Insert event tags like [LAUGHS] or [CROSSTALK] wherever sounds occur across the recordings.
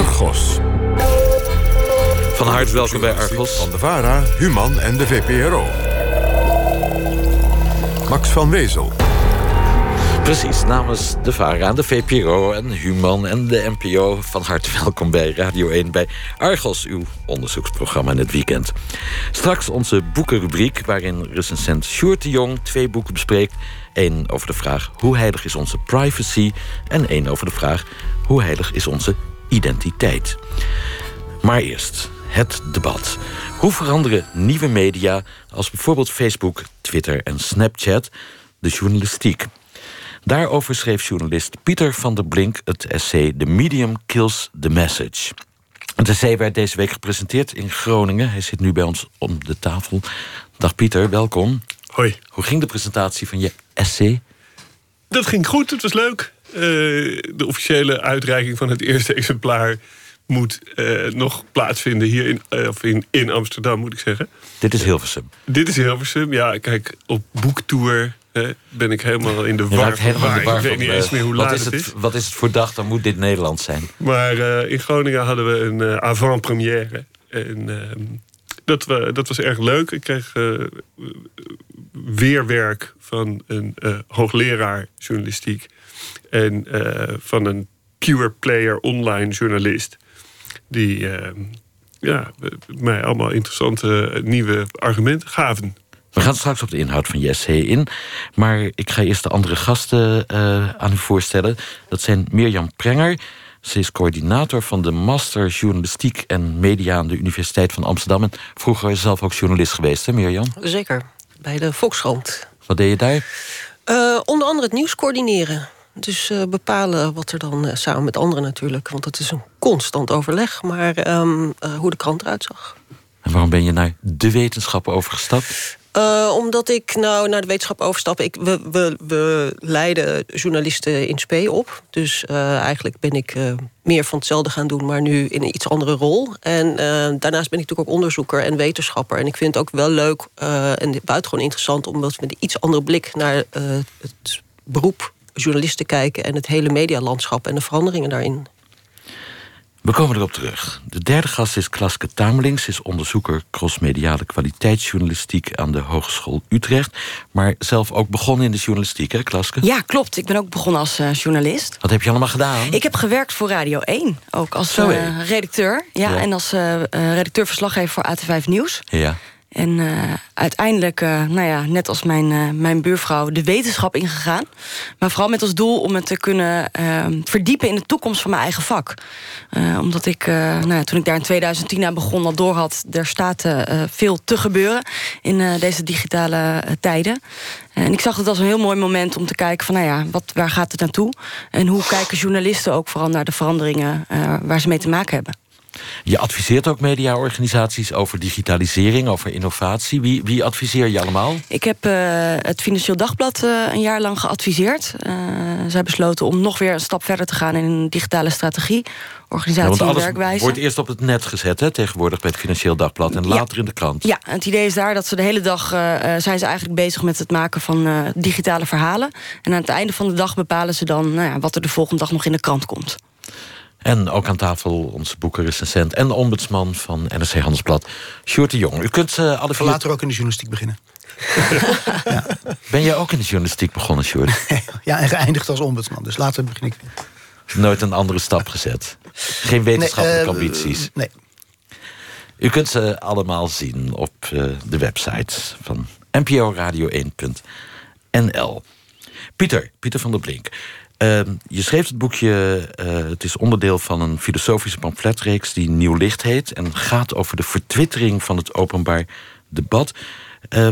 Argos. Van harte welkom bij Argos. Van de VARA, Human en de VPRO. Max van Wezel. Precies, namens de VARA, de VPRO en Human en de NPO... van harte welkom bij Radio 1 bij Argos, uw onderzoeksprogramma in het weekend. Straks onze boekenrubriek, waarin recensent Sjoerd de Jong... twee boeken bespreekt. Eén over de vraag hoe heilig is onze privacy... en één over de vraag hoe heilig is onze identiteit. Maar eerst het debat. Hoe veranderen nieuwe media als bijvoorbeeld Facebook, Twitter en Snapchat de journalistiek? Daarover schreef journalist Pieter van der Blink het essay The Medium Kills the Message. Het essay werd deze week gepresenteerd in Groningen. Hij zit nu bij ons om de tafel. Dag Pieter, welkom. Hoi. Hoe ging de presentatie van je essay? Dat ging goed, het was leuk. Uh, de officiële uitreiking van het eerste exemplaar moet uh, nog plaatsvinden hier in, uh, of in, in Amsterdam, moet ik zeggen. Dit is Hilversum. Dit is Hilversum, ja. Kijk, op boektour ben ik helemaal in de war. Helemaal de war ik weet niet eens meer hoe laat is het, het is. Wat is het voor dag? Dan moet dit Nederland zijn. Maar in Groningen hadden we een avant-première. En ehm, dat, we, dat was erg leuk. Ik kreeg weerwerk van een hoogleraar journalistiek en uh, van een pure player online journalist. Die uh, ja, mij allemaal interessante nieuwe argumenten gaven. We gaan straks op de inhoud van je essay in. Maar ik ga eerst de andere gasten uh, aan u voorstellen. Dat zijn Mirjam Prenger. Ze is coördinator van de Master Journalistiek en Media aan de Universiteit van Amsterdam. En vroeger zelf ook journalist geweest, hè Mirjam? Zeker, bij de Volkskrant. Wat deed je daar? Uh, onder andere het nieuws coördineren. Dus uh, bepalen wat er dan uh, samen met anderen natuurlijk. Want het is een constant overleg. Maar um, uh, hoe de krant eruit zag. En waarom ben je naar de wetenschap overgestapt? omdat ik nou naar de wetenschap overstap. Ik, we, we, we leiden journalisten in spe op. Dus eigenlijk ben ik meer van hetzelfde gaan doen, maar nu in een iets andere rol. En daarnaast ben ik natuurlijk ook onderzoeker en wetenschapper. En ik vind het ook wel leuk en buitengewoon interessant... omdat we met een iets andere blik naar het beroep journalisten kijken en het hele medialandschap en de veranderingen daarin. We komen erop terug. De derde gast is Klaske Tamelings, is onderzoeker crossmediale kwaliteitsjournalistiek aan de Hogeschool Utrecht. Maar zelf ook begonnen in de journalistiek, hè, Klaske? Ja, klopt. Ik ben ook begonnen als uh, journalist. Wat heb je allemaal gedaan? Ik heb gewerkt voor Radio 1, ook als uh, redacteur. Ja, ja, En als uh, redacteur-verslaggever voor AT5 Nieuws. Ja. En uh, uiteindelijk, uh, nou ja, net als mijn, uh, mijn buurvrouw, de wetenschap ingegaan. Maar vooral met als doel om het te kunnen verdiepen in de toekomst van mijn eigen vak. omdat ik, nou ja, toen ik daar in 2010 aan begon, al door had, er staat veel te gebeuren in deze digitale tijden. En ik zag het als een heel mooi moment om te kijken van, nou ja, wat, waar gaat het naartoe? En hoe kijken journalisten ook vooral naar de veranderingen waar ze mee te maken hebben? Je adviseert ook mediaorganisaties over digitalisering, over innovatie. Wie, wie adviseer je allemaal? Ik heb uh, het Financieel Dagblad uh, een jaar lang geadviseerd. Uh, zij besloten om nog weer een stap verder te gaan in een digitale strategie. Organisatie ja, en werkwijze. wordt eerst op het net gezet, hè, tegenwoordig bij het Financieel Dagblad... en later in de krant. Ja, het idee is daar dat ze de hele dag... zijn ze eigenlijk bezig met het maken van digitale verhalen. En aan het einde van de dag bepalen ze dan... Nou ja, wat er de volgende dag nog in de krant komt. En ook aan tafel onze boekenrecensent en de ombudsman van NRC Handelsblad, Sjoerd de Jong. U kunt uh, alle vier... later ook in de journalistiek beginnen. [LAUGHS] ja. Ben jij ook in de journalistiek begonnen, Sjoerd? [LAUGHS] ja, en geëindigd als ombudsman. Dus later begin ik... Nooit een andere stap gezet? Geen wetenschappelijke nee, uh, ambities? Nee. U kunt ze allemaal zien op uh, de website van nporadio1.nl. Pieter, Pieter van der Blink... Uh, je schreef het boekje, uh, het is onderdeel van een filosofische pamfletreeks die Nieuw Licht heet en gaat over de vertwittering van het openbaar debat. Uh,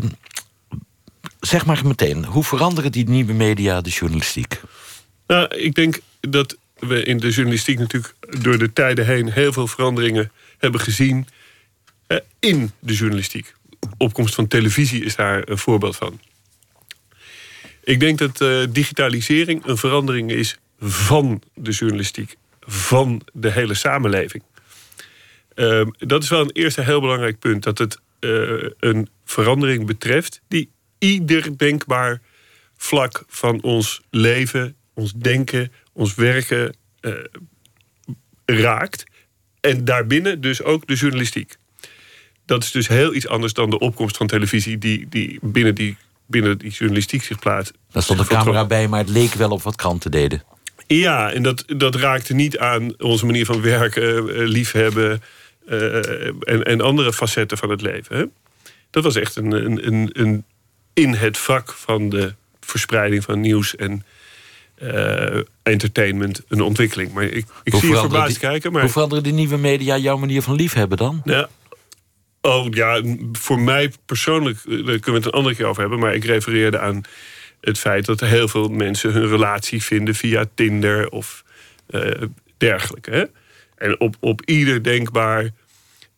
zeg maar meteen, hoe veranderen die nieuwe media de journalistiek? Nou, ik denk dat we in de journalistiek natuurlijk door de tijden heen heel veel veranderingen hebben gezien eh, in de journalistiek. Opkomst van televisie is daar een voorbeeld van. Ik denk dat uh, digitalisering een verandering is van de journalistiek, van de hele samenleving. Uh, dat is wel een eerste heel belangrijk punt. Dat het uh, een verandering betreft die ieder denkbaar vlak van ons leven, ons denken, ons werken raakt. En daarbinnen dus ook de journalistiek. Dat is dus heel iets anders dan de opkomst van televisie... die, die, binnen, die binnen die journalistiek zich plaatst. Daar stond een camera bij, maar het leek wel op wat kranten deden. Ja, en dat, dat raakte niet aan onze manier van werken, eh, liefhebben... Uh, en, en andere facetten van het leven. Hè? Dat was echt een, een, een, een in het vak van de verspreiding van nieuws en uh, entertainment een ontwikkeling. Maar ik, ik zie je verbaasd kijken. Maar... Hoe veranderen die nieuwe media jouw manier van liefhebben dan? Ja. Oh ja, voor mij persoonlijk, daar kunnen we het een andere keer over hebben... maar ik refereerde aan het feit dat er heel veel mensen hun relatie vinden... via Tinder of uh, dergelijke. Hè? En op, op ieder denkbaar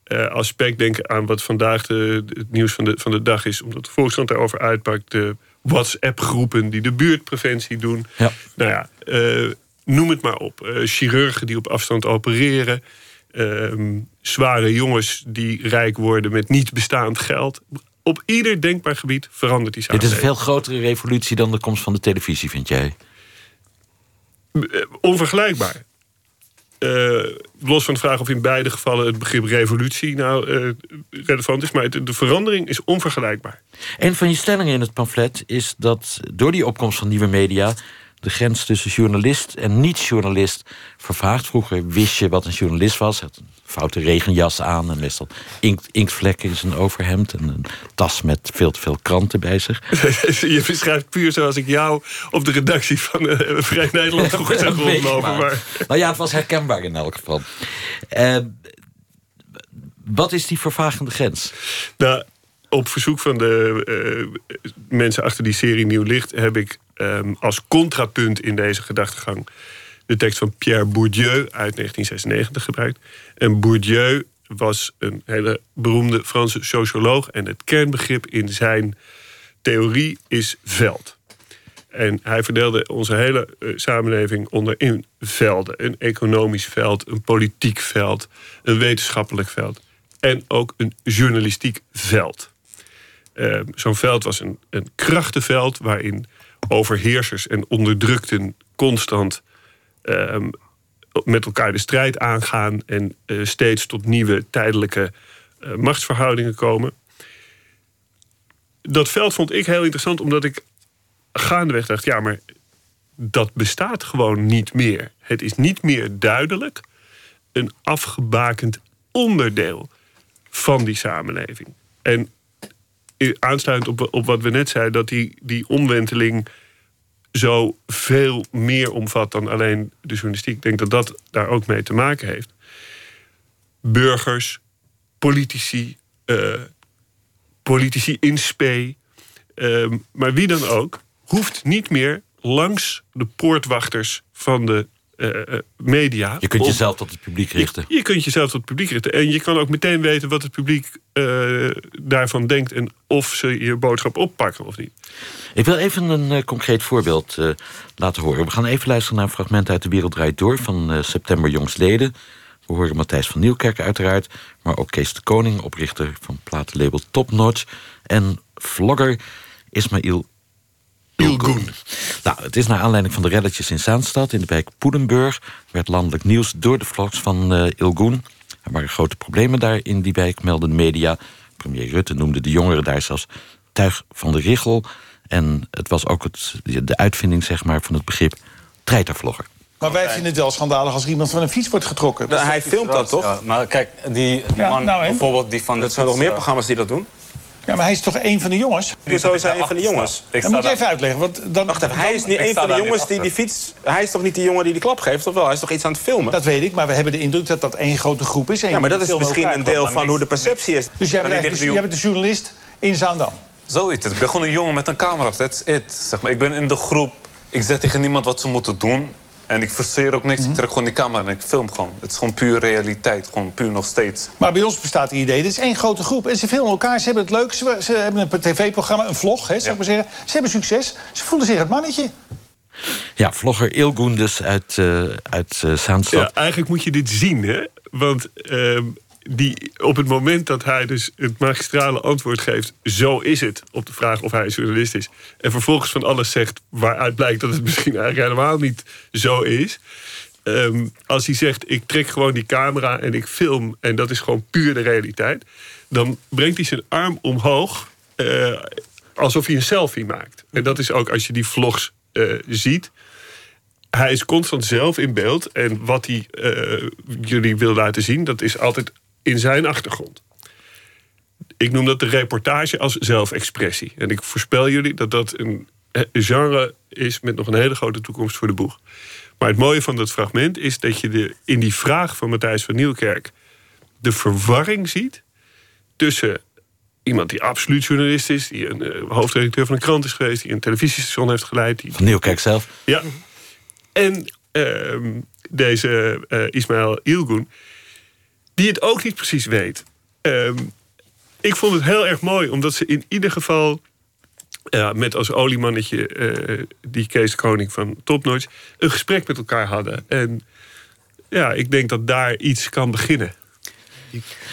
uh, aspect denk aan wat vandaag de, het nieuws van de, van de dag is. Omdat de Volkskrant daarover uitpakt. De WhatsApp-groepen die de buurtpreventie doen. Ja. Nou ja, uh, noem het maar op. Chirurgen die op afstand opereren. Ehm, zware jongens die rijk worden met niet bestaand geld. Op ieder denkbaar gebied verandert die samenleving. Dit is een veel grotere revolutie dan de komst van de televisie, vind jij? Onvergelijkbaar. Uh, los van de vraag of in beide gevallen het begrip revolutie nou uh, relevant is, maar de verandering is onvergelijkbaar. Een van je stellingen in het pamflet is dat door die opkomst van nieuwe media de grens tussen journalist en niet-journalist vervaagt. Vroeger wist je wat een journalist was. Had een foute regenjas aan en meestal inkt, inktvlekken in zijn overhemd... en een tas met veel te veel kranten bij zich. [LAUGHS] je beschrijft puur zoals ik jou op de redactie van uh, Vrij Nederland vroeger [LAUGHS] zou rondlopen. Maar. Nou ja, het was herkenbaar in elk geval. Uh, wat is die vervagende grens? Nou, op verzoek van de uh, mensen achter die serie Nieuw Licht... heb ik um, als contrapunt in deze gedachtegang de tekst van Pierre Bourdieu uit 1996 gebruikt. En Bourdieu was een hele beroemde Franse socioloog. En het kernbegrip in zijn theorie is veld. En hij verdeelde onze hele uh, samenleving onder in velden. Een economisch veld, een politiek veld, een wetenschappelijk veld. En ook een journalistiek veld. Uh, Zo'n veld was een, een krachtenveld waarin overheersers en onderdrukten constant um, met elkaar de strijd aangaan en uh, steeds tot nieuwe tijdelijke uh, machtsverhoudingen komen. Dat veld vond ik heel interessant omdat ik gaandeweg dacht: ja, maar dat bestaat gewoon niet meer. Het is niet meer duidelijk een afgebakend onderdeel van die samenleving. En aansluitend op, op wat we net zeiden, dat die, die omwenteling zo veel meer omvat dan alleen de journalistiek. Ik denk dat dat daar ook mee te maken heeft. Burgers, politici, uh, politici in spe, uh, maar wie dan ook, hoeft niet meer langs de poortwachters van de media. Je kunt jezelf tot het publiek richten. Je, je, kunt jezelf tot het publiek richten. En je kan ook meteen weten wat het publiek uh, daarvan denkt... en of ze je boodschap oppakken of niet. Ik wil even een concreet voorbeeld laten horen. We gaan even luisteren naar een fragment uit De Wereld Draait Door... van september jongstleden. We horen Matthijs van Nieuwkerk uiteraard... maar ook Kees de Koning, oprichter van platenlabel Top Notch... en vlogger Ismail Ilgun. Nou, het is naar aanleiding van de relletjes in Zaanstad... in de wijk Poedenburg... werd landelijk nieuws door de vlogs van uh, Ilgun. Er waren grote problemen daar in die wijk, melden de media. Premier Rutte noemde de jongeren daar zelfs tuig van de richel. En het was ook het, de uitvinding zeg maar, van het begrip treitervlogger. Maar wij vinden het wel schandalig als iemand van een fiets wordt getrokken. Nou, hij filmt dat toch? Ja, maar kijk, die, die ja, man nou, bijvoorbeeld die van... Dat zijn nog meer programma's die dat doen? Ja, maar hij is toch een van de jongens? Hoezo is hij een van de jongens? Ik dat moet je even uitleggen. Want dan, Wacht even, hij is niet een van de jongens die die fiets... Hij is toch niet die jongen die die klap geeft, of wel? Hij is toch iets aan het filmen? Dat weet ik, maar we hebben de indruk dat dat één grote groep is. Ja, maar dat is misschien een deel van hoe de perceptie is. Dus jij bent, dus, jij bent de journalist in Zaandam? Zoiets. Ik ben gewoon een jongen met een camera. That's it. Zeg maar. Ik ben in de groep. Ik zeg tegen niemand wat ze moeten doen. En ik forceer ook niks. Ik trek gewoon die camera en ik film gewoon. Het is gewoon puur realiteit. Gewoon puur nog steeds. Maar bij ons bestaat het idee. Dit is één grote groep. En ze filmen elkaar. Ze hebben het leuk. Ze, ze hebben een tv-programma, een vlog, hè, zou ik maar zeggen. Ze hebben succes. Ze voelen zich het mannetje. Ja, vlogger Ilgun dus uit, uh, uit uh, Zaanstad. Ja, eigenlijk moet je dit zien, hè? Want uh, die, op het moment dat hij dus het magistrale antwoord geeft... zo is het, op de vraag of hij journalist is... en vervolgens van alles zegt waaruit blijkt dat het [LAUGHS] misschien eigenlijk helemaal niet zo is... ehm, als hij zegt: Ik trek gewoon die camera en ik film. en dat is gewoon puur de realiteit. dan brengt hij zijn arm omhoog. eh, alsof hij een selfie maakt. En dat is ook als je die vlogs eh, ziet. Hij is constant zelf in beeld. En wat hij eh, jullie wil laten zien, dat is altijd in zijn achtergrond. Ik noem dat de reportage als zelfexpressie. En ik voorspel jullie dat dat een eh, genre is met nog een hele grote toekomst voor de boeg. Maar het mooie van dat fragment is dat je de, in die vraag van Matthijs van Nieuwkerk de verwarring ziet tussen iemand die absoluut journalist is, die een eh, hoofdredacteur van een krant is geweest, die een televisiestation heeft geleid, die Van Nieuwkerk zelf. ja. En ehm, deze eh Ismaël Ilgun, die het ook niet precies weet. Ehm, ik vond het heel erg mooi, omdat ze in ieder geval... Met als oliemannetje eh, die Kees Koning van Topnotch... een gesprek met elkaar hadden. En ja, ik denk dat daar iets kan beginnen.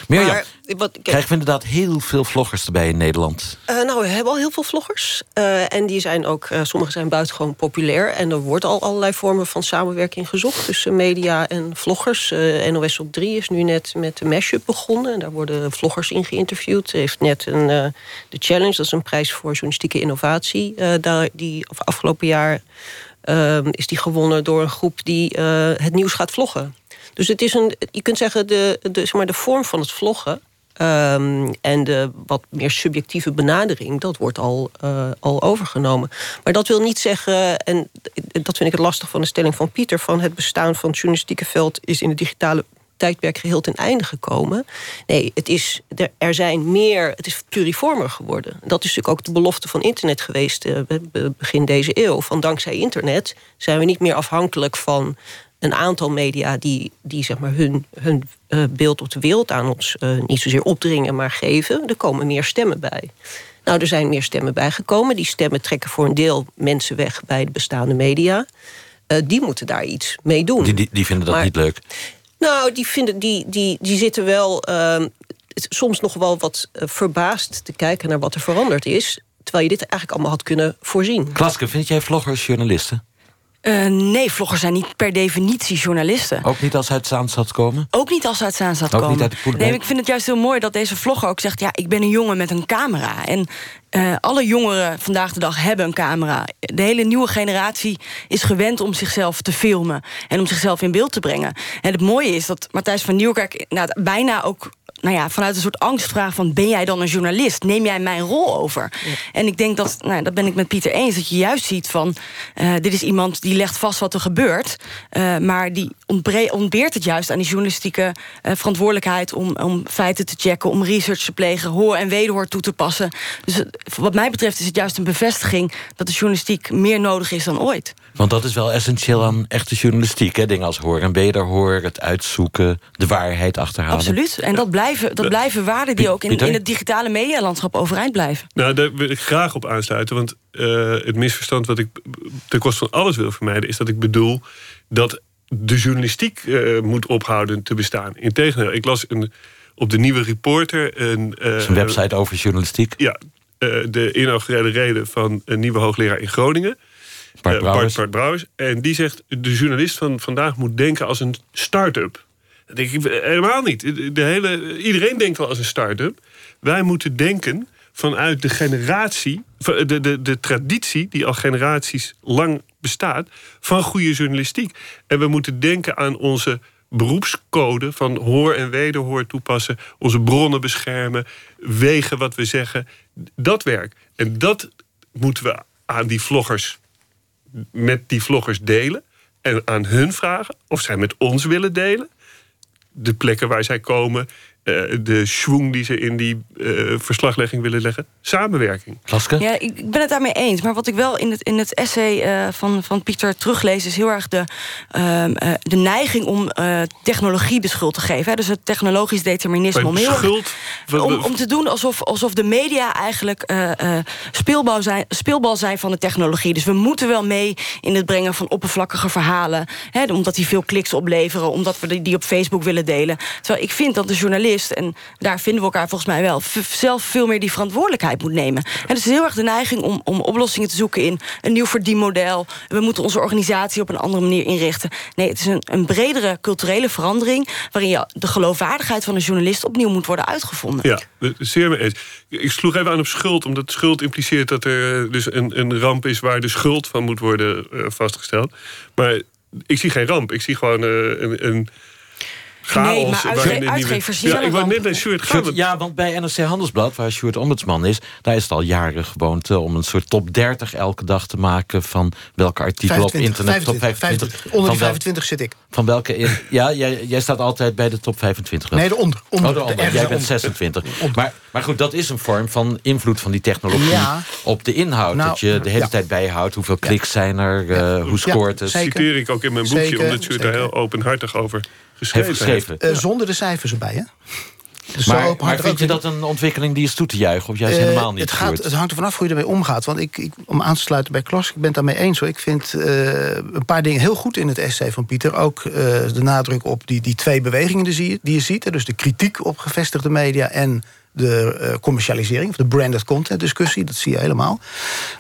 Mirjam, Maar wat, kijk, krijgen we inderdaad heel veel vloggers erbij in Nederland. Eh, nou, we hebben al heel veel vloggers. Eh, en die zijn ook, eh, sommige zijn buitengewoon populair. En er wordt al allerlei vormen van samenwerking gezocht tussen media en vloggers. Eh, NOS op 3 is nu net met de Mashup begonnen. En daar worden vloggers in geïnterviewd. Ze heeft net een, eh, de Challenge, dat is een prijs voor journalistieke innovatie. eh, daar, die of afgelopen jaar eh, is die gewonnen door een groep die eh, het nieuws gaat vloggen. Dus het is een, je kunt zeggen, de, de, zeg maar, de vorm van het vloggen. ehm, en de wat meer subjectieve benadering, dat wordt al, eh, al overgenomen. Maar dat wil niet zeggen, en dat vind ik het lastig van de stelling van Pieter, van het bestaan van het journalistieke veld is in het digitale tijdperk geheel ten einde gekomen. Nee, het is, er, zijn meer, het is pluriformer geworden. Dat is natuurlijk ook de belofte van internet geweest eh, be- begin deze eeuw. Van dankzij internet zijn we niet meer afhankelijk van een aantal media die, die zeg maar hun, hun eh, beeld op de wereld aan ons eh, niet zozeer opdringen, maar geven. Er komen meer stemmen bij. Nou, er zijn meer stemmen bijgekomen. Die stemmen trekken voor een deel mensen weg bij de bestaande media. Eh, die moeten daar iets mee doen. Die, die, die vinden dat Maar- niet leuk. Nou, die, vinden, die, die, die zitten wel ehm, soms nog wel wat verbaasd te kijken naar wat er veranderd is. Terwijl je dit eigenlijk allemaal had kunnen voorzien. Klaske, vind jij vloggers journalisten? Eh, nee, vloggers zijn niet per definitie journalisten. Ook niet als uit Zaanstad komen? Ook niet als ze uit Zaanstad Ook komen. niet uit de Poelenberg? nee, ik vind het juist heel mooi dat deze vlogger ook zegt... ja, ik ben een jongen met een camera. En eh, alle jongeren vandaag de dag hebben een camera. De hele nieuwe generatie is gewend om zichzelf te filmen... en om zichzelf in beeld te brengen. En het mooie is dat Matthijs van Nieuwkerk nou, bijna ook... Nou ja, vanuit een soort angstvraag van... ben jij dan een journalist? Neem jij mijn rol over? En ik denk dat, nou, dat ben ik met Pieter eens... dat je juist ziet van... eh, dit is iemand die legt vast wat er gebeurt... eh, maar die ontbeert het juist aan die journalistieke eh, verantwoordelijkheid... Om, om feiten te checken, om research te plegen... hoor en wederhoor toe te passen. Dus wat mij betreft is het juist een bevestiging... dat de journalistiek meer nodig is dan ooit. Want dat is wel essentieel aan echte journalistiek. Hè? Dingen als hoor en wederhoor, het uitzoeken, de waarheid achterhalen. Absoluut. En dat blijven, dat blijven waarden die ook in, het digitale medialandschap overeind blijven. Nou, daar wil ik graag op aansluiten. Want eh, het misverstand wat ik ten koste van alles wil vermijden... is dat ik bedoel dat de journalistiek eh, moet ophouden te bestaan. Integendeel, ik las een, op de Nieuwe Reporter... Een, eh, Dat is een website over journalistiek. Ja, eh, de inaugurele reden van een nieuwe hoogleraar in Groningen. Bart Brouwers. Bart Brouwers. En die zegt, de journalist van vandaag moet denken als een start-up. Dat denk ik helemaal niet. De hele, iedereen denkt wel als een start-up. Wij moeten denken vanuit de generatie, de, de, de traditie die al generaties lang bestaat, van goede journalistiek. En we moeten denken aan onze beroepscode van hoor en wederhoor toepassen, onze bronnen beschermen, wegen wat we zeggen. Dat werk. En dat moeten we aan die vloggers met die vloggers delen en aan hun vragen of zij met ons willen delen. De plekken waar zij komen, de schwung die ze in die eh, verslaglegging willen leggen. Samenwerking. Klaske? Ja, ik ik ben het daarmee eens. Maar wat ik wel in het, in het essay eh, van, van Pieter teruglees... is heel erg de, ehm, eh, de neiging om eh, technologie de schuld te geven. Hè? Dus het technologisch determinisme. Om, heel erg- schuld... om, om te doen alsof, alsof de media eigenlijk eh, eh, speelbal, zijn, speelbal zijn van de technologie. Dus we moeten wel mee in het brengen van oppervlakkige verhalen. Hè, omdat die veel kliks opleveren. Omdat we die- die op Facebook willen delen. Terwijl ik vind dat de journalist en daar vinden we elkaar volgens mij wel... zelf veel meer die verantwoordelijkheid moet nemen. En het is heel erg de neiging om, om oplossingen te zoeken... in een nieuw verdienmodel. We moeten onze organisatie op een andere manier inrichten. Nee, het is een, een bredere culturele verandering... waarin je de geloofwaardigheid van een journalist... opnieuw moet worden uitgevonden. Ja, zeer mee eens. Ik sloeg even aan op schuld, omdat schuld impliceert... dat er dus een, een ramp is waar de schuld van moet worden uh, vastgesteld. Maar ik zie geen ramp. Ik zie gewoon een, een chaos. Nee, maar uitge uitgevers ja, ik wou net bij Sjoerd gaan. Ja, want bij NRC Handelsblad, waar Sjoerd ombudsman is... daar is het al jaren gewoonte om een soort top 30 elke dag te maken... van welke artikelen op internet 25, top 25. onder die 25 zit ik. Van welke... In, [LAUGHS] ja, jij, jij staat altijd bij de top 25. Nee, de onder. onder, oh, de onder. Jij bent 26. Maar, maar goed, dat is een vorm van invloed van die technologie... Ja. op de inhoud. Nou, dat je de hele ja. tijd bijhoudt. Hoeveel kliks zijn er? Uh, hoe scoort het? Dat citeer ik ook in mijn boekje, omdat Sjoerd daar heel openhartig over geschreven. Heeft geschreven. Uh, zonder de cijfers erbij, hè? Dus maar, maar vind je dat een ontwikkeling die is toe te juichen? Of juist uh, helemaal niet? Het, gaat, het hangt er vanaf hoe je ermee omgaat. Want ik, ik, om aan te sluiten bij Klas, ik ben het daarmee eens. Hoor. Ik vind uh, een paar dingen heel goed in het essay van Pieter. Ook uh, de nadruk op die, die twee bewegingen die je, die je ziet. Dus de kritiek op gevestigde media en de uh, commercialisering, of de branded content discussie. Dat zie je helemaal.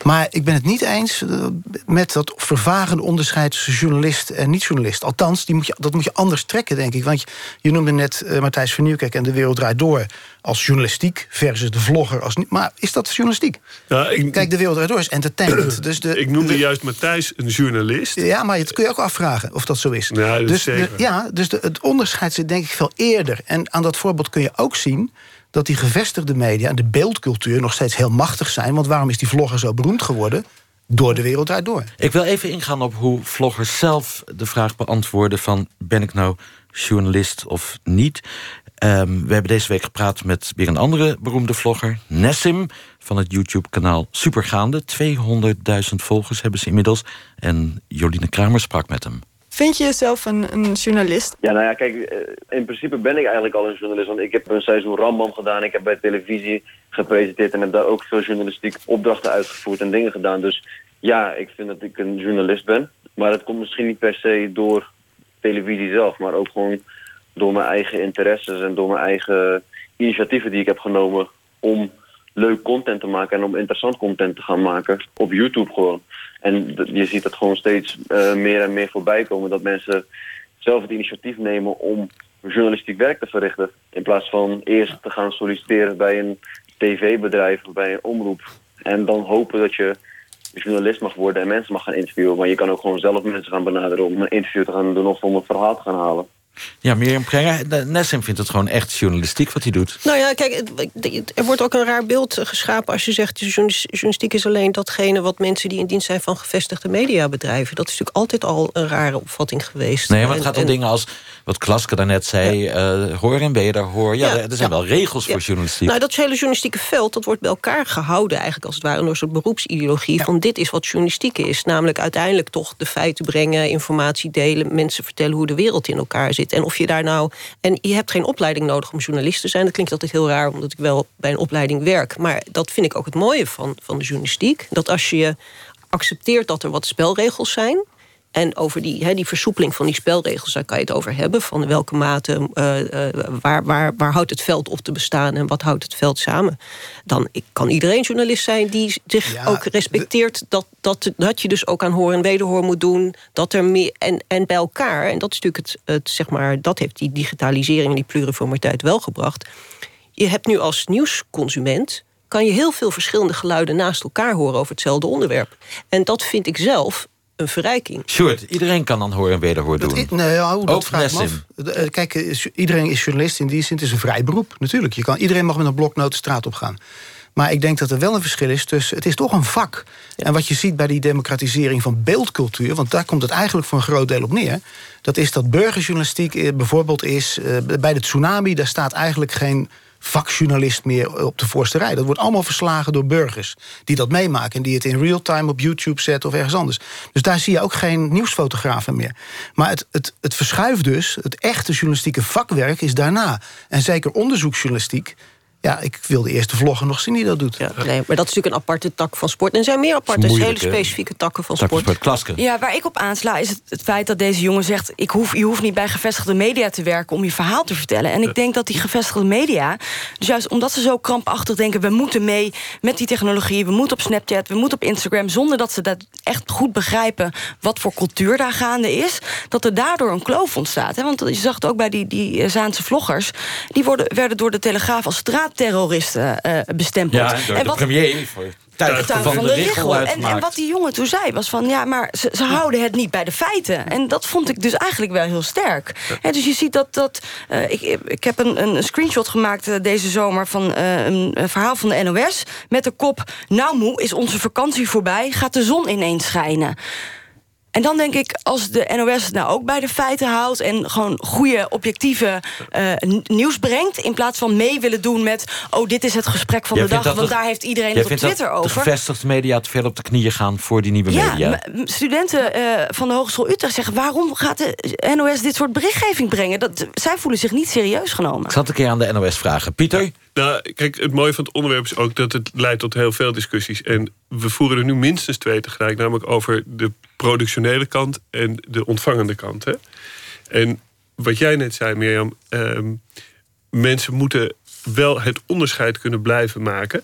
Maar ik ben het niet eens uh, met dat vervagende onderscheid tussen journalist en niet-journalist. Althans, die moet je, dat moet je anders trekken, denk ik. Want je, je noemde net uh, Matthijs van Nieuwkerk en De Wereld Draait Door als journalistiek versus de vlogger als. Maar is dat journalistiek? Ja, ik, Kijk, De Wereld Draait Door is entertainment. [CLEARS THROAT] dus de, ik noemde de, juist Matthijs een journalist. Ja, maar dat kun je ook afvragen of dat zo is. Ja, dat dus is zeker. De, ja, dus de, het onderscheid zit denk ik veel eerder. En aan dat voorbeeld kun je ook zien dat die gevestigde media en de beeldcultuur nog steeds heel machtig zijn. Want waarom is die vlogger zo beroemd geworden? Door de wereld draait door. Ik wil even ingaan op hoe vloggers zelf de vraag beantwoorden van... ben ik nou journalist of niet? Um, we hebben deze week gepraat met weer een andere beroemde vlogger, Nessim, van het YouTube-kanaal Supergaande. 200.000 volgers hebben ze inmiddels. En Joline Kramer sprak met hem. Vind je jezelf een, een, journalist? Ja, nou ja, kijk, in principe ben ik eigenlijk al een journalist. Want ik heb een seizoen Rambam gedaan. Ik heb bij televisie gepresenteerd en heb daar ook veel journalistiek opdrachten uitgevoerd en dingen gedaan. Dus ja, ik vind dat ik een journalist ben. Maar dat komt misschien niet per se door televisie zelf, maar ook gewoon door mijn eigen interesses en door mijn eigen initiatieven die ik heb genomen om leuk content te maken en om interessant content te gaan maken op YouTube gewoon. En je ziet het gewoon steeds uh, meer en meer voorbij komen dat mensen zelf het initiatief nemen om journalistiek werk te verrichten. In plaats van eerst te gaan solliciteren bij een tv-bedrijf of bij een omroep. En dan hopen dat je journalist mag worden en mensen mag gaan interviewen. Maar je kan ook gewoon zelf mensen gaan benaderen om een interview te gaan doen of om een verhaal te gaan halen. Ja, Mirjam Prenger, Nessim vindt het gewoon echt journalistiek wat hij doet. Nou ja, kijk, er wordt ook een raar beeld geschapen... als je zegt, journalistiek is alleen datgene... wat mensen die in dienst zijn van gevestigde mediabedrijven. Dat is natuurlijk altijd al een rare opvatting geweest. Nee, maar het gaat om dingen als, wat Klaske daarnet zei... Ja. Uh, hoor en ben je daar hoor. Ja, ja er zijn wel regels voor journalistiek. Nou, dat hele journalistieke veld, dat wordt bij elkaar gehouden... eigenlijk als het ware door een soort beroepsideologie... van dit is wat journalistiek is. Namelijk uiteindelijk toch de feiten brengen, informatie delen... mensen vertellen hoe de wereld in elkaar zit. En of je daar nou. En je hebt geen opleiding nodig om journalist te zijn. Dat klinkt altijd heel raar, omdat ik wel bij een opleiding werk. Maar dat vind ik ook het mooie van, van de journalistiek. Dat als je accepteert dat er wat spelregels zijn. En over die, he, die versoepeling van die spelregels, daar kan je het over hebben. Van welke mate, uh, uh, waar, waar, waar houdt het veld op te bestaan en wat houdt het veld samen? Dan kan iedereen journalist zijn die zich ja, ook respecteert dat, dat, dat je dus ook aan hoor en wederhoor moet doen. Dat er meer, en, en bij elkaar, en dat is natuurlijk het, het zeg maar, dat heeft die digitalisering en die pluriformiteit wel gebracht. Je hebt nu als nieuwsconsument kan je heel veel verschillende geluiden naast elkaar horen over hetzelfde onderwerp. En dat vind ik zelf een verrijking. Sjoerd, iedereen kan dan hoor en wederhoor doen. Dat, nee, dat vraag me af. Eh, kijk, iedereen is journalist in die zin. Het is een vrij beroep, natuurlijk. Je kan, iedereen mag met een bloknoot de straat op gaan. Maar ik denk dat er wel een verschil is tussen... het is toch een vak. En wat je ziet bij die democratisering van beeldcultuur... want daar komt het eigenlijk voor een groot deel op neer... dat is dat burgerjournalistiek eh, bijvoorbeeld is... Eh, bij de tsunami, daar staat eigenlijk geen vakjournalist meer op de voorste rij. Dat wordt allemaal verslagen door burgers die dat meemaken... en die het in real time op YouTube zetten of ergens anders. Dus daar zie je ook geen nieuwsfotografen meer. Maar het, het, het verschuift dus, het echte journalistieke vakwerk is daarna. En zeker onderzoeksjournalistiek Ja, ik wil de eerste vlogger nog zien die dat doet. Ja, nee, maar dat is natuurlijk een aparte tak van sport. En er zijn meer aparte, dus hele specifieke takken van sport. Ja, waar ik op aansla is het, het, feit dat deze jongen zegt... Ik hoef, je hoeft niet bij gevestigde media te werken om je verhaal te vertellen. En ik denk dat die gevestigde media, dus juist omdat ze zo krampachtig denken... we moeten mee met die technologie, we moeten op Snapchat, we moeten op Instagram... zonder dat ze dat echt goed begrijpen wat voor cultuur daar gaande is... dat er daardoor een kloof ontstaat. Hè? Want je zag het ook bij die, die Zaanse vloggers... die worden, werden door de Telegraaf als straat terroristen uh, bestempeld. Ja, door en de wat, premier voor tuig van, van, de, de richel. En, en, wat die jongen toen zei was van... ja, maar ze, ze, houden het niet bij de feiten. En dat vond ik dus eigenlijk wel heel sterk. dus je ziet dat... dat uh, ik, ik heb een, een screenshot gemaakt uh, deze zomer... van uh, een, een, verhaal van de NOS met de kop... nou moe, is onze vakantie voorbij, gaat de zon ineens schijnen. En dan denk ik, als de NOS het nou ook bij de feiten houdt... en gewoon goede, objectieve uh, nieuws brengt... in plaats van mee willen doen met... oh, dit is het gesprek van de dag, want de, daar heeft iedereen het op Twitter over. de gevestigde media te veel op de knieën gaan voor die nieuwe ja, media? studenten uh, van de Hogeschool Utrecht zeggen... waarom gaat de NOS dit soort berichtgeving brengen? Dat, zij voelen zich niet serieus genomen. Ik zat een keer aan de NOS vragen. Pieter? Nou, kijk, het mooie van het onderwerp is ook dat het leidt tot heel veel discussies. En we voeren er nu minstens twee tegelijk, namelijk over de productionele kant en de ontvangende kant. Hè? En wat jij net zei, Mirjam, ehm, mensen moeten wel het onderscheid kunnen blijven maken.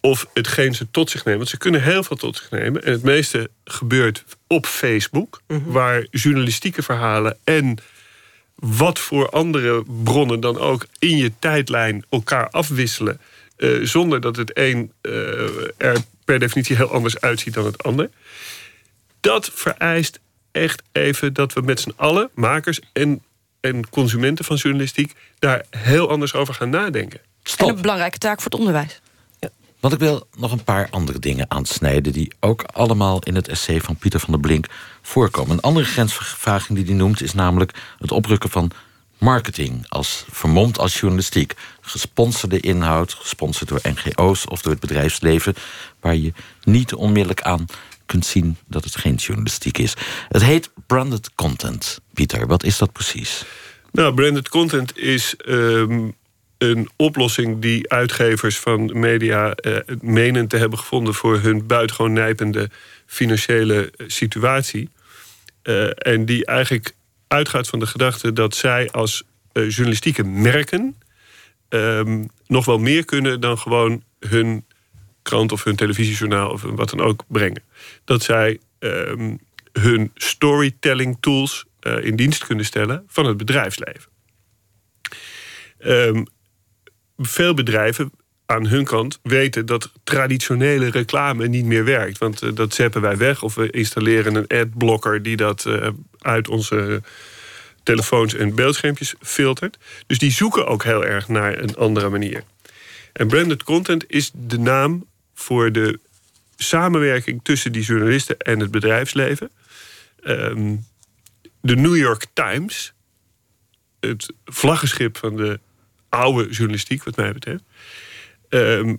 Of hetgeen ze tot zich nemen. Want ze kunnen heel veel tot zich nemen. En het meeste gebeurt op Facebook, mhm. waar journalistieke verhalen en wat voor andere bronnen dan ook in je tijdlijn elkaar afwisselen. Uh, zonder dat het een uh, er per definitie heel anders uitziet dan het ander. Dat vereist echt even dat we met z'n allen, makers en, en consumenten van journalistiek, daar heel anders over gaan nadenken. En een belangrijke taak voor het onderwijs. Want ik wil nog een paar andere dingen aansnijden... die ook allemaal in het essay van Pieter van der Blink voorkomen. Een andere grensvervaging die hij noemt... is namelijk het oprukken van marketing... als vermomd als journalistiek. Gesponsorde inhoud, gesponsord door NGO's of door het bedrijfsleven... waar je niet onmiddellijk aan kunt zien dat het geen journalistiek is. Het heet branded content. Pieter, wat is dat precies? Nou, branded content is um, een oplossing die uitgevers van media uh, menen te hebben gevonden voor hun buitengewoon nijpende financiële eh, situatie. Uh, en die eigenlijk uitgaat van de gedachte dat zij als uh, journalistieke merken um, nog wel meer kunnen dan gewoon hun krant of hun televisiejournaal of wat dan ook brengen. Dat zij um, hun storytelling tools in dienst kunnen stellen van het bedrijfsleven. Um, veel bedrijven aan hun kant weten dat traditionele reclame niet meer werkt. Want uh, dat zeppen wij weg of we installeren een adblocker die dat uh, uit onze telefoons en beeldschermpjes filtert. Dus die zoeken ook heel erg naar een andere manier. En branded content is de naam voor de samenwerking tussen die journalisten en het bedrijfsleven. Um, de New York Times, het vlaggenschip van de oude journalistiek, wat mij betreft. Um,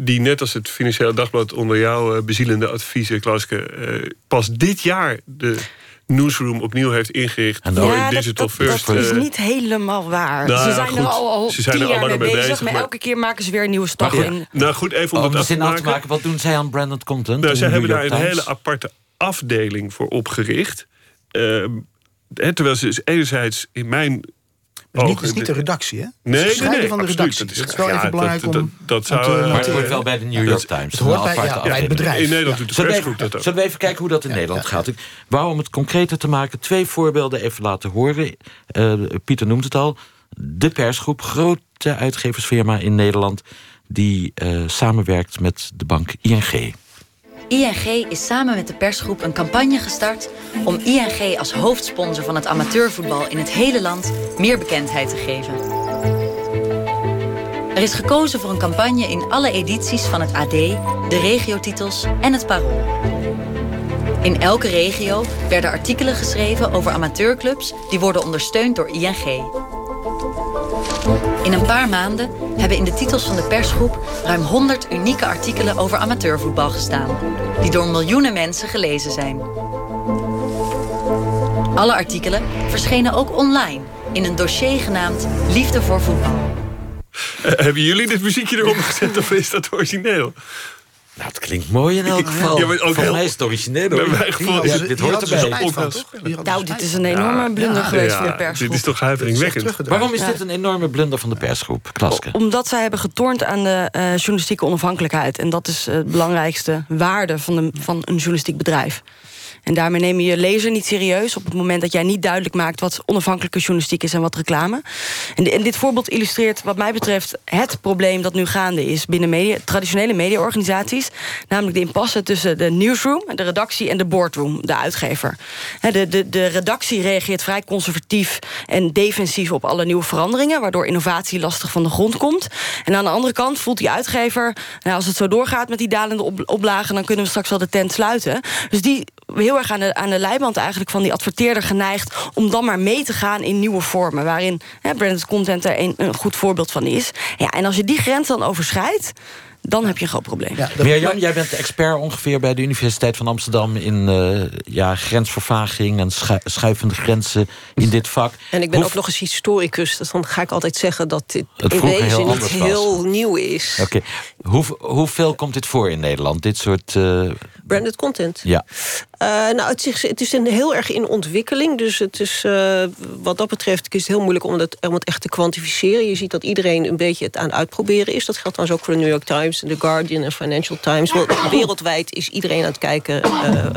die net als het Financiële Dagblad onder jouw uh, bezielende adviezen, Klauske, uh, pas dit jaar de newsroom opnieuw heeft ingericht en door ja, Digital dat, First. Dat is eh, niet helemaal waar. Nou, ze zijn goed, er al, al ze zijn tien er al jaar mee bezig, bezig maar, maar, elke keer maken ze weer een nieuwe stap in. Nou goed, even om oh, het af te maken. Wat doen zij aan branded content? Nou, zij hebben daar een hele aparte afdeling voor opgericht. Uh, terwijl ze enerzijds in mijn het niet, is niet de redactie, hè? Nee, het nee, nee, van de redactie. Dat is, wel even belangrijk dat, om... Dat, zou, te, maar het hoort wel bij de New York Times. Het hoort bij, ja, bij het bedrijf. In Nederland doet de persgroep dat ook. Zullen we even kijken hoe dat in Nederland gaat? Ik wou om het concreter te maken twee voorbeelden even laten horen. Uh, Pieter noemt het al. De persgroep, grote uitgeversfirma in Nederland... die uh, samenwerkt met de bank ING. ING is samen met de persgroep een campagne gestart om ING als hoofdsponsor van het amateurvoetbal in het hele land meer bekendheid te geven. Er is gekozen voor een campagne in alle edities van het AD, de regiotitels en het Parool. In elke regio werden artikelen geschreven over amateurclubs die worden ondersteund door ING. In een paar maanden hebben in de titels van de persgroep ruim 100 unieke artikelen over amateurvoetbal gestaan, die door miljoenen mensen gelezen zijn. Alle artikelen verschenen ook online in een dossier genaamd Liefde voor voetbal. Eh, hebben jullie dit muziekje eronder gezet of is dat origineel? Nou, het klinkt mooi in elk geval. Ja, ook Voor heel- mij is het origineel. hoor. Mijn gevoel is dit hoort erbij. van? Nou, dit is een enorme blunder geweest Ja, voor de persgroep. Dit is toch huiveringwekkend? Waarom is dit een enorme blunder van de persgroep? Klaske. Omdat zij hebben getornd aan de eh, journalistieke onafhankelijkheid. En dat is eh, het belangrijkste waarde van, een van een journalistiek bedrijf. En daarmee neem je je lezer niet serieus op het moment dat jij niet duidelijk maakt wat onafhankelijke journalistiek is en wat reclame. En, en dit voorbeeld illustreert, wat mij betreft, het probleem dat nu gaande is binnen media, traditionele mediaorganisaties. Namelijk de impasse tussen de newsroom, de redactie en de boardroom, de uitgever. De, de, de redactie reageert vrij conservatief en defensief op alle nieuwe veranderingen, waardoor innovatie lastig van de grond komt. En aan de andere kant voelt die uitgever, nou, als het zo doorgaat met die dalende op, oplagen, dan kunnen we straks wel de tent sluiten. Dus die heel erg aan de, aan de leiband eigenlijk van die adverteerder geneigd om dan maar mee te gaan in nieuwe vormen, waarin hè, branded content er een, een goed voorbeeld van is. Ja, en als je die grens dan overschrijdt, dan heb je een groot probleem. Mirjam, jij bent expert ongeveer bij de Universiteit van Amsterdam... in eh, ja, grensvervaging en schu- schuivende grenzen in dit vak. En ik ben ook nog eens historicus, dus dan ga ik altijd zeggen dat dit Het in vroeger heel wezen niet anders was. heel nieuw is. Oké, Hoe, hoeveel komt dit voor in Nederland? Dit soort... eh, Branded content. ja. Eh, nou, het is, het is een heel erg in ontwikkeling. Dus het is, eh, wat dat betreft is het heel moeilijk om het, om het echt te kwantificeren. Je ziet dat iedereen een beetje het aan het uitproberen is. Dat geldt trouwens ook voor de New York Times, The Guardian en Financial Times. Wel, Wereldwijd is iedereen aan het kijken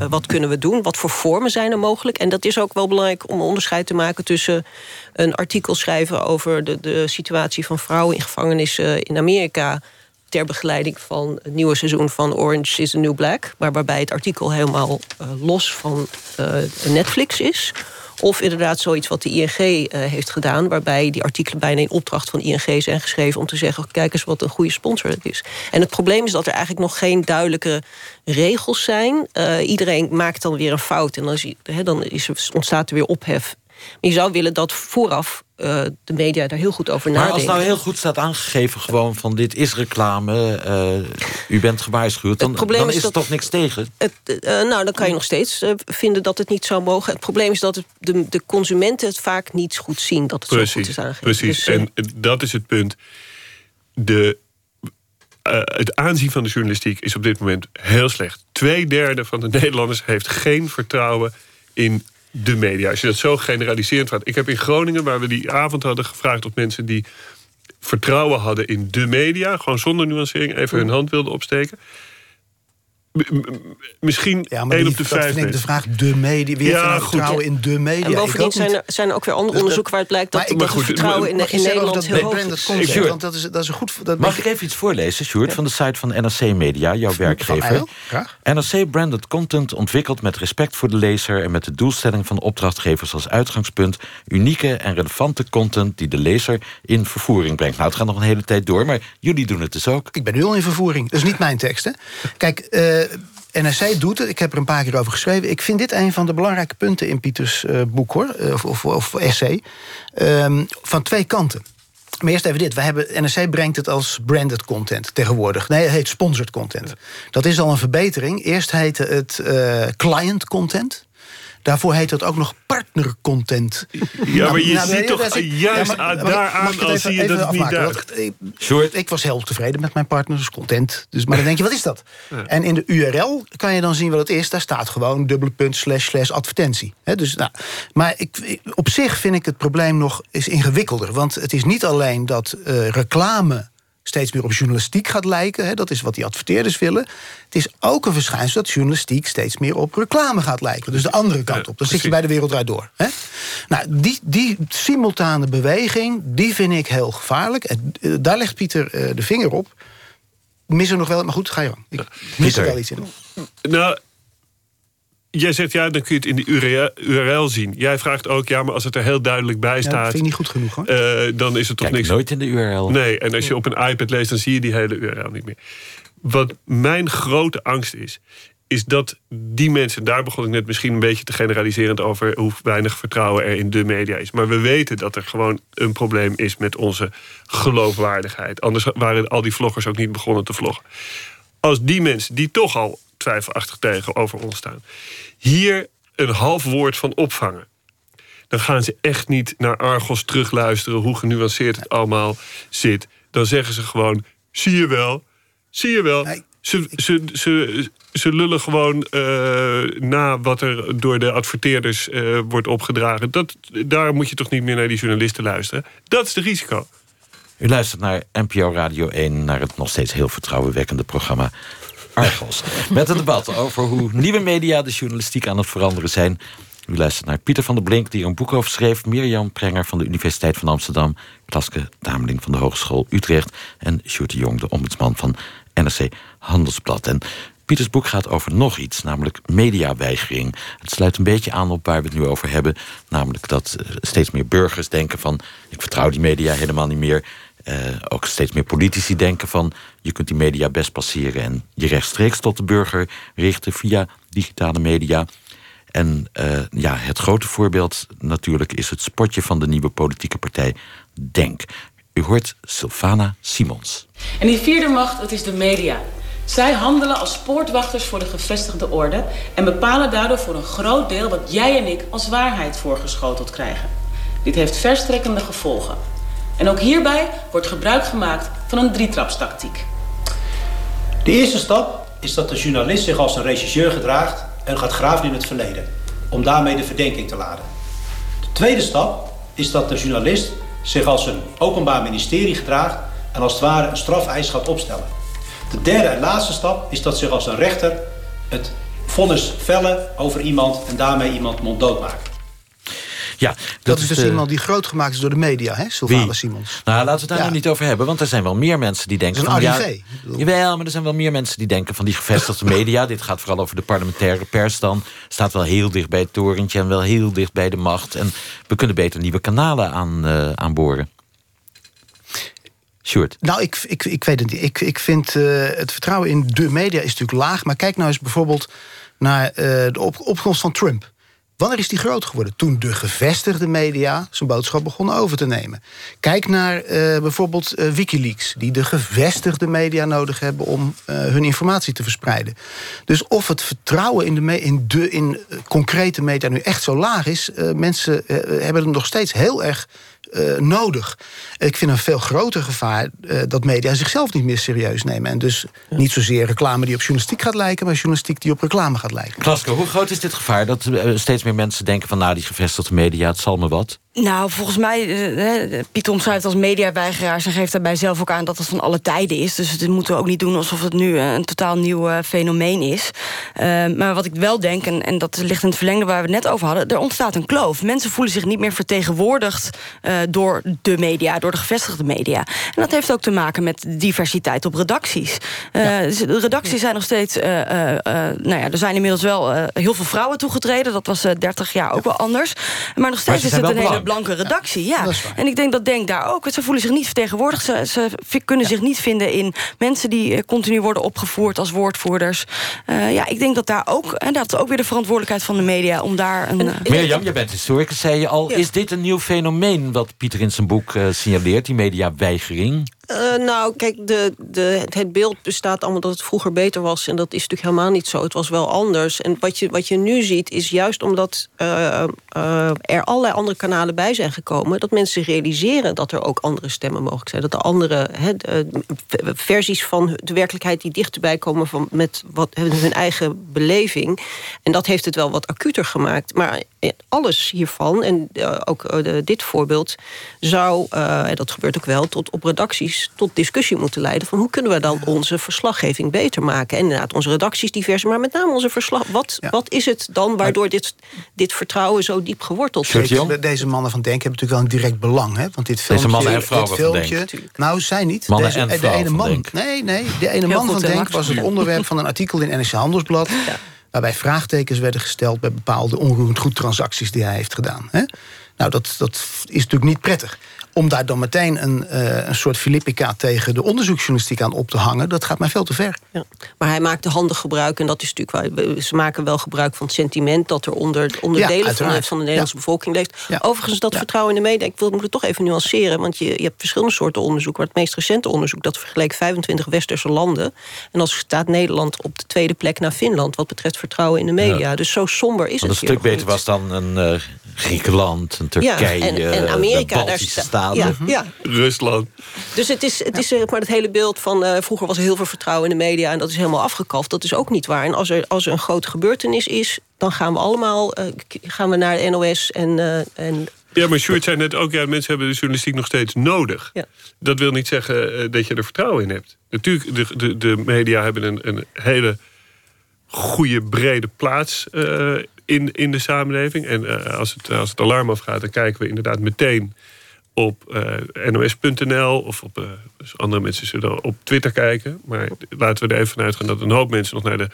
wat kunnen we doen. Wat voor vormen zijn er mogelijk. En dat is ook wel belangrijk om een onderscheid te maken tussen een artikel schrijven over de, de situatie van vrouwen in gevangenissen in Amerika ter begeleiding van het nieuwe seizoen van Orange is the New Black. Maar waarbij het artikel helemaal eh, los van eh, Netflix is. Of inderdaad zoiets wat de ING eh, heeft gedaan... waarbij die artikelen bijna in opdracht van ING zijn geschreven... om te zeggen, kijk eens wat een goede sponsor het is. En het probleem is dat er eigenlijk nog geen duidelijke regels zijn. Iedereen maakt dan weer een fout en dan, hè, dan is ontstaat er weer ophef. Maar je zou willen dat vooraf eh, de media daar heel goed over Maar nadenken. als nou heel goed staat aangegeven gewoon van dit is reclame... eh, u bent gewaarschuwd, dan, dan is is er toch niks tegen? Het, eh, nou, dan kan je nog steeds vinden dat het niet zou mogen. Het probleem is dat het, de, de consumenten het vaak niet goed zien dat het zo goed Precies, is aangegeven. precies. Dus, en dat is het punt. De, eh, het aanzien van de journalistiek is op dit moment heel slecht. Tweederde van de Nederlanders heeft geen vertrouwen in de media. Als je dat zo generaliserend gaat. Ik heb in Groningen, waar we die avond hadden gevraagd... op mensen die vertrouwen hadden in de media... gewoon zonder nuancering even hun hand wilden opsteken... Misschien Ja, maar één die- op de dat vijf vind ik de vraag, de media. Wie heeft Ja, goed. vertrouwen in de media? en bovendien zijn niet. er, zijn er ook weer andere Dus onderzoeken waaruit blijkt dat, Maar ik- dat het goed, vertrouwen in, Nederland dat heel hoog is. Want dat is, dat is een goed... Dat Mag ik even iets voorlezen, Sjoerd, van de site van NRC Media, jouw werkgever? Eil? Graag. NRC branded content ontwikkeld met respect voor de lezer en met de doelstelling van de opdrachtgevers als uitgangspunt unieke en relevante content die de lezer in vervoering brengt. Nou, het gaat nog een hele tijd door, maar jullie doen het dus ook. Ik ben nu al in vervoering. Dat is niet mijn tekst, hè? Kijk, eh NRC doet het. Ik heb er een paar keer over geschreven. Ik vind dit een van de belangrijke punten in Pieters eh, boek, hoor. eh, Of, of, of essay. Ehm, van twee kanten. Maar eerst even dit. We hebben, NRC brengt het als branded content tegenwoordig. Nee, het heet sponsored content. Dat is al een verbetering. Eerst heette het eh, client content. Daarvoor heet het ook nog partner content. Ja, maar je Nou, ziet toch dat is- juist maar ik- daaraan mag ik het al even- zie je dat het niet duidt. Want Ik, ik was heel tevreden met mijn partner, dus content. Dus, maar dan denk je, wat is dat? En in de URL kan je dan zien wat het is. Daar staat gewoon dubbele punt slash slash advertentie. Hè, dus, nou, maar ik, ik- op zich vind ik het probleem nog eens ingewikkelder. Want het is niet alleen dat eh, reclame steeds meer op journalistiek gaat lijken. Hè, dat is wat die adverteerders willen. Het is ook een verschijnsel dat journalistiek steeds meer op reclame gaat lijken. Dus de andere kant op. Dan zit je bij de wereld draait door. Hè? Nou, die, die simultane beweging, die vind ik heel gevaarlijk. En, eh, daar legt Pieter eh, de vinger op. Mis er nog wel, maar goed, ga je gang. Ik mis er wel iets in. Nou, jij zegt ja, dan kun je het in de URL, URL zien. Jij vraagt ook, ja, maar als het er heel duidelijk bij Ja, staat... dat vind ik niet goed genoeg hoor. eh, dan is het toch Kijk niks. nooit in de URL. Nee, en als je op een iPad leest, dan zie je die hele URL niet meer. Wat mijn grote angst is, is dat die mensen, daar begon ik net misschien een beetje te generaliserend over hoe weinig vertrouwen er in de media is. Maar we weten dat er gewoon een probleem is met onze geloofwaardigheid. Anders waren al die vloggers ook niet begonnen te vloggen. Als die mensen die toch al twijfelachtig tegenover ons staan, hier een half woord van opvangen dan gaan ze echt niet naar Argos terugluisteren hoe genuanceerd het allemaal zit. dan zeggen ze gewoon: zie je wel, zie je wel. Ze, ze, ze, ze lullen gewoon uh, na wat er door de adverteerders uh, wordt opgedragen. Dat, daar moet je toch niet meer naar die journalisten luisteren. Dat is het risico. U luistert naar NPO Radio 1, naar het nog steeds heel vertrouwenwekkende programma Met een debat over hoe nieuwe media de journalistiek aan het veranderen zijn. U luistert naar Pieter van der Blink, die er een boek over schreef... Mirjam Prenger van de Universiteit van Amsterdam... Klaske Dameling van de Hogeschool Utrecht... en Sjoerd de Jong, de ombudsman van NRC Handelsblad. En Pieters boek gaat over nog iets, namelijk mediaweigering. Het sluit een beetje aan op waar we het nu over hebben. Namelijk dat eh, steeds meer burgers denken van... ik vertrouw die media helemaal niet meer. Uh, ook steeds meer politici denken van... je kunt die media best passeren... en je rechtstreeks tot de burger richten via digitale media. En uh, ja, het grote voorbeeld natuurlijk is het spotje van de nieuwe politieke partij Denk. U hoort Sylvana Simons. En die vierde macht, dat is de media. Zij handelen als poortwachters voor de gevestigde orde en bepalen daardoor voor een groot deel wat jij en ik als waarheid voorgeschoteld krijgen. Dit heeft verstrekkende gevolgen. En ook hierbij wordt gebruik gemaakt van een drietrapstactiek. De eerste stap is dat de journalist zich als een regisseur gedraagt en gaat graven in het verleden, om daarmee de verdenking te laden. De tweede stap is dat de journalist zich als een openbaar ministerie gedraagt en als het ware een strafeis gaat opstellen. De derde en laatste stap is dat zich als een rechter het vonnis vellen over iemand en daarmee iemand monddood maken. Ja, dat, is dus iemand die groot gemaakt is door de media, hè, Sylvana Simons. Nou, laten we het daar nog niet over hebben, want er zijn wel meer mensen die denken. van, ja, Jawel, maar er zijn wel meer mensen die denken van die gevestigde media. dit gaat vooral over de parlementaire pers dan. Staat wel heel dicht bij het torentje en wel heel dicht bij de macht. En we kunnen beter nieuwe kanalen aan, uh, aanboren. Sjoerd? Nou, ik, ik, ik weet het niet. Ik, ik vind uh, het vertrouwen in de media is natuurlijk laag. Maar kijk nou eens bijvoorbeeld naar uh, de op, opkomst van Trump. Wanneer is die groot geworden? Toen de gevestigde media zijn boodschap begonnen over te nemen. Kijk naar uh, bijvoorbeeld uh, Wikileaks, die de gevestigde media nodig hebben om uh, hun informatie te verspreiden. Dus of het vertrouwen in de, in de in concrete media nu echt zo laag is, mensen hebben het nog steeds heel erg uh, nodig. Ik vind een veel groter gevaar uh, dat media zichzelf niet meer serieus nemen. En dus niet zozeer reclame die op journalistiek gaat lijken... maar journalistiek die op reclame gaat lijken. Klaske, hoe groot is dit gevaar? Dat uh, steeds meer mensen denken van... nou, die gevestigde media, het zal me wat. Nou, volgens mij, uh, Pieter omschrijft als mediaweigeraars... en geeft daarbij zelf ook aan dat het van alle tijden is. Dus dat moeten we ook niet doen alsof het nu een totaal nieuw fenomeen is. maar wat ik wel denk, en, en, dat ligt in het verlengde waar we het net over hadden... er ontstaat een kloof. Mensen voelen zich niet meer vertegenwoordigd door de media, door de gevestigde media. En dat heeft ook te maken met diversiteit op redacties. Ja. de redacties zijn nog steeds... nou ja, er zijn inmiddels wel heel veel vrouwen toegetreden. Dat was 30 jaar ook wel anders. Maar nog steeds is het een hele blanke redactie. Ja. En ik denk dat Denk daar ook. Ze voelen zich niet vertegenwoordigd. Ze, ze kunnen zich niet vinden in mensen die continu worden opgevoerd als woordvoerders. Uh, ja, ik denk dat daar ook, en dat is ook weer de verantwoordelijkheid van de media om daar een. Uh... Mirjam, je bent historicus, zei je al. Ja. Is dit een nieuw fenomeen wat Pieter in zijn boek uh, signaleert, die mediaweigering? Uh, nou, kijk, de, de, het beeld bestaat allemaal dat het vroeger beter was. En dat is natuurlijk helemaal niet zo. Het was wel anders. En wat je, wat je nu ziet, is juist omdat uh, uh, er allerlei andere kanalen bij zijn gekomen... dat mensen realiseren dat er ook andere stemmen mogelijk zijn. Dat er andere versies van de werkelijkheid die dichterbij komen... Van, met wat, hun eigen beleving. En dat heeft het wel wat acuter gemaakt. Maar alles hiervan, en ook dit voorbeeld... zou, en dat gebeurt ook wel, tot op redacties tot discussie moeten leiden... van hoe kunnen we dan onze verslaggeving beter maken. En inderdaad, onze redacties diverse, maar met name onze verslag... wat, ja. wat is het dan waardoor dit, dit vertrouwen zo diep geworteld is? Deze mannen van Denk hebben natuurlijk wel een direct belang. Hè? Want dit filmpje, Deze mannen en vrouwen filmpje, van Denk. Nou, zij niet. Mannen Deze, en de ene man, Denk. Nee, nee, de ene Heel man van Denk was het [CLEARS THROAT] onderwerp van een artikel in NRC Handelsblad... Ja. Waarbij vraagtekens werden gesteld bij bepaalde onroerend goed transacties die hij heeft gedaan. Hè? Nou, dat, dat is natuurlijk niet prettig om daar dan meteen een, uh, een soort Filippica tegen de onderzoeksjournalistiek aan op te hangen, dat gaat mij veel te ver. Ja. Maar hij maakte handig gebruik, en dat is natuurlijk waar ze maken wel gebruik van het sentiment dat er onder onderdelen ja, van, van de Nederlandse ja. bevolking leeft. Overigens, dat vertrouwen in de media, ik wil moet het toch even nuanceren, want je, je hebt verschillende soorten onderzoek. Maar het meest recente onderzoek dat vergeleek 25 westerse landen. En als staat Nederland op de tweede plek na Finland wat betreft vertrouwen in de media. Dus zo somber is het. een stuk beter was dan een uh, Griekenland, en Turkije, ja, en, en Amerika, de Baltische daar Staten. Ja, ja. Rusland. Dus het is, het is maar het hele beeld van... Uh, vroeger was er heel veel vertrouwen in de media... en dat is helemaal afgekalfd. Dat is ook niet waar. En als er, als er een grote gebeurtenis is... dan gaan we allemaal uh, gaan we naar de NOS en... Uh, en ja, maar Sjoerd zei net ook... Ja, mensen hebben de journalistiek nog steeds nodig. Ja. Dat wil niet zeggen dat je er vertrouwen in hebt. Natuurlijk, de, de, de media hebben een, een hele goede, brede plaats in, in de samenleving. En uh, als, het, als het alarm afgaat, dan kijken we inderdaad meteen op uh, nos.nl of op dus andere mensen zullen op Twitter kijken. Maar laten we er even vanuit gaan dat een hoop mensen nog naar de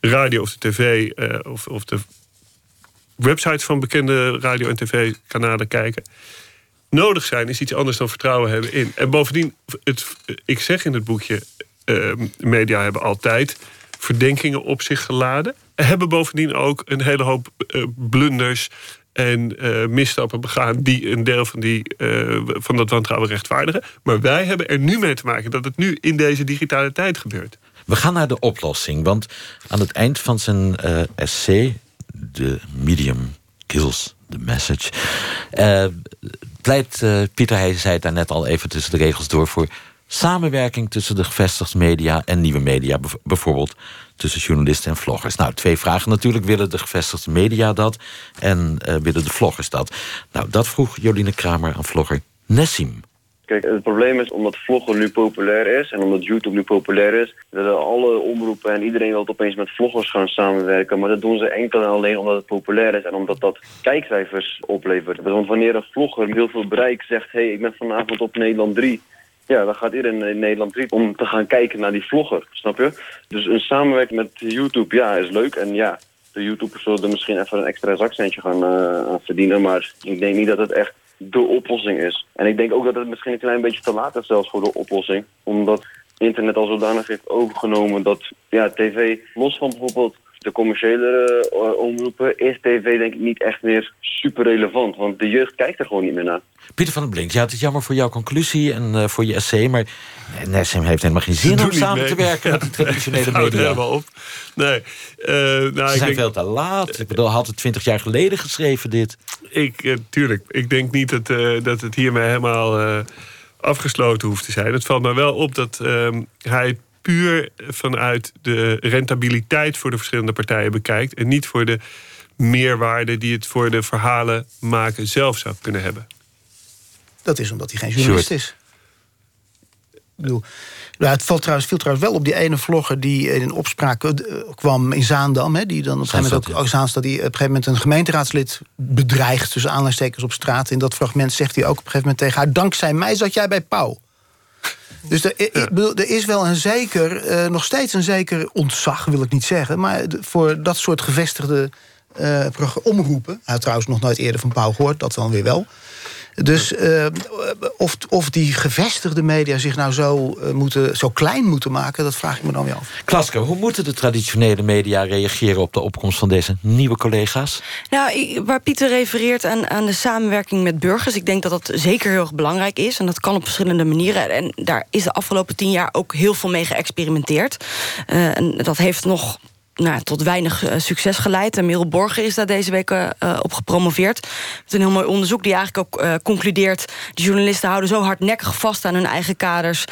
radio of de tv of, of de websites van bekende radio- en tv-kanalen kijken. Nodig zijn is iets anders dan vertrouwen hebben in. En bovendien, het, ik zeg in het boekje, media hebben altijd verdenkingen op zich geladen. Hebben bovendien ook een hele hoop uh, blunders en uh, misstappen begaan die een deel van, die, uh, van dat wantrouwen rechtvaardigen. Maar wij hebben er nu mee te maken dat het nu in deze digitale tijd gebeurt. We gaan naar de oplossing, want aan het eind van zijn essay, The Medium Kills the Message, pleit Pieter, hij zei het daar net al even tussen de regels door, voor samenwerking tussen de gevestigde media en nieuwe media. Bijvoorbeeld tussen journalisten en vloggers. Nou, twee vragen natuurlijk. Willen de gevestigde media dat? En uh, willen de vloggers dat? Nou, dat vroeg Joline Kramer aan vlogger Nessim. Kijk, het probleem is omdat vloggen nu populair is en omdat YouTube nu populair is, dat alle omroepen en iedereen wil opeens met vloggers gaan samenwerken. Maar dat doen ze enkel en alleen omdat het populair is en omdat dat kijkcijfers oplevert. Want wanneer een vlogger heel veel bereik zegt, hé, hey, ik ben vanavond op Nederland 3, ja, dan gaat iedereen in Nederland 3 om te gaan kijken naar die vlogger, snap je? Dus een samenwerking met YouTube, ja, is leuk. En ja, de YouTubers zullen er misschien even een extra zakcentje gaan uh, verdienen. Maar ik denk niet dat het echt de oplossing is. En ik denk ook dat het misschien een klein beetje te laat is zelfs voor de oplossing. Omdat internet al zodanig heeft overgenomen dat ja, tv, los van bijvoorbeeld de commerciële uh, omroepen, is tv denk ik niet echt meer super relevant. Want de jeugd kijkt er gewoon niet meer naar. Pieter van den Blink, ja, het is jammer voor jouw conclusie en uh, voor je essay... maar NSM heeft helemaal geen zin om samen mee. te werken met die [LAUGHS] traditionele media. helemaal op. Nee, uh, nou, Ze zijn denk... veel te laat. Ik bedoel, had het twintig jaar geleden geschreven, dit. Ik, uh, tuurlijk, ik denk niet dat, dat het hiermee helemaal afgesloten hoeft te zijn. Het valt me wel op dat ehm, hij puur vanuit de rentabiliteit voor de verschillende partijen bekijkt... en niet voor de meerwaarde die het voor de verhalen maken zelf zou kunnen hebben. Dat is omdat hij geen journalist is. Ik bedoel, nou, het valt trouwens, viel trouwens wel op die ene vlogger die in opspraak kwam in Zaandam. Hè, die dan op een gegeven moment ook, ook Zaanstad, die op een gegeven moment een gemeenteraadslid bedreigt tussen aanleidingstekens op straat. In dat fragment zegt hij ook op een gegeven moment tegen haar: Dankzij mij zat jij bij Pauw. Dus er, ik bedoel, er is wel een zeker, uh, nog steeds een zeker ontzag, wil ik niet zeggen. Maar voor dat soort gevestigde uh, omroepen. Hij had trouwens nog nooit eerder van Pauw gehoord, dat dan weer wel. Dus uh, of, of die gevestigde media zich nou zo, uh, moeten, zo klein moeten maken... dat vraag ik me dan weer af. Klaske, hoe moeten de traditionele media reageren... op de opkomst van deze nieuwe collega's? Nou, ik, waar Pieter refereert aan, aan de samenwerking met burgers... ik denk dat dat zeker heel erg belangrijk is. En dat kan op verschillende manieren. En daar is de afgelopen tien jaar ook heel veel mee geëxperimenteerd. Uh, en dat heeft nog nou, tot weinig uh, succes geleid. En Merel Borger is daar deze week uh, op gepromoveerd. Is een heel mooi onderzoek die eigenlijk ook uh, concludeert... de journalisten houden zo hardnekkig vast aan hun eigen kaders...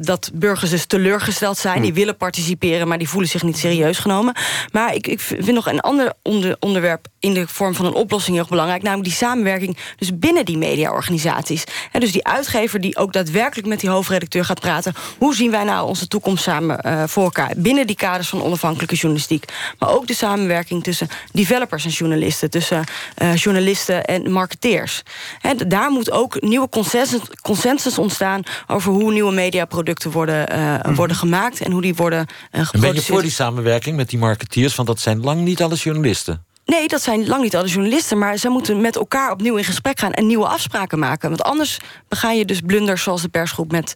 dat burgers dus teleurgesteld zijn. Hm. Die willen participeren, maar die voelen zich niet serieus genomen. Maar ik, ik vind nog een ander onder, onderwerp in de vorm van een oplossing heel belangrijk. Namelijk die samenwerking dus binnen die mediaorganisaties. En dus die uitgever die ook daadwerkelijk met die hoofdredacteur gaat praten. Hoe zien wij nou onze toekomst samen voor elkaar? Binnen die kaders van onafhankelijke journalistiek. Maar ook de samenwerking tussen developers en journalisten. Tussen uh, journalisten en marketeers. En daar moet ook nieuwe consensus, consensus ontstaan... over hoe nieuwe mediaproducten worden, uh, mm. worden gemaakt... en hoe die worden uh, geproduceerd. En ben je voor die samenwerking met die marketeers? Want dat zijn lang niet alle journalisten. Nee, dat zijn lang niet alle journalisten. Maar ze moeten met elkaar opnieuw in gesprek gaan en nieuwe afspraken maken. Want anders bega je dus blunders zoals de persgroep met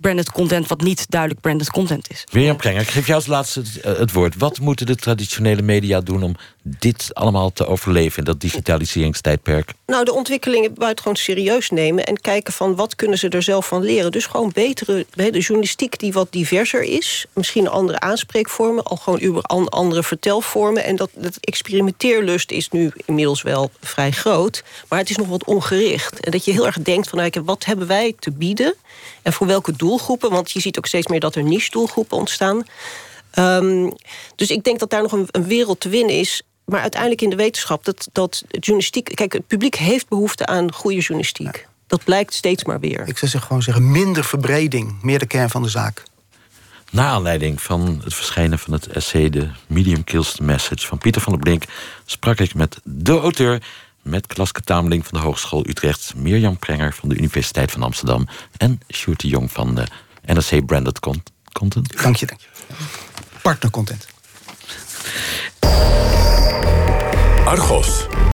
branded content wat niet duidelijk branded content is. Mirjam Prenger, ik geef jou als laatste het, het woord. Wat moeten de traditionele media doen om dit allemaal te overleven in dat digitaliseringstijdperk? Nou, de ontwikkelingen buitengewoon serieus nemen en kijken van wat kunnen ze er zelf van leren. Dus gewoon betere de journalistiek die wat diverser is, misschien andere aanspreekvormen, al gewoon über andere vertelvormen. En dat, dat experimenteerlust is nu inmiddels wel vrij groot, maar het is nog wat ongericht. En dat je heel erg denkt van nou, wat hebben wij te bieden en voor welke doelgroepen? Want je ziet ook steeds meer dat er niche-doelgroepen ontstaan. Um, dus ik denk dat daar nog een, een wereld te winnen is maar uiteindelijk in de wetenschap dat, dat journalistiek. Kijk, het publiek heeft behoefte aan goede journalistiek. Dat blijkt steeds maar weer. Ik zou gewoon zeggen: minder verbreding, meer de kern van de zaak. Na aanleiding van het verschijnen van het essay The Medium Kills the Message van Pieter van der Blink sprak ik met de auteur, met Klaske Tameling van de Hogeschool Utrecht, Mirjam Prenger van de Universiteit van Amsterdam en Sjoerd de Jong van de NRC Branded Content. Dank je, dank je. Partner Content. Argos.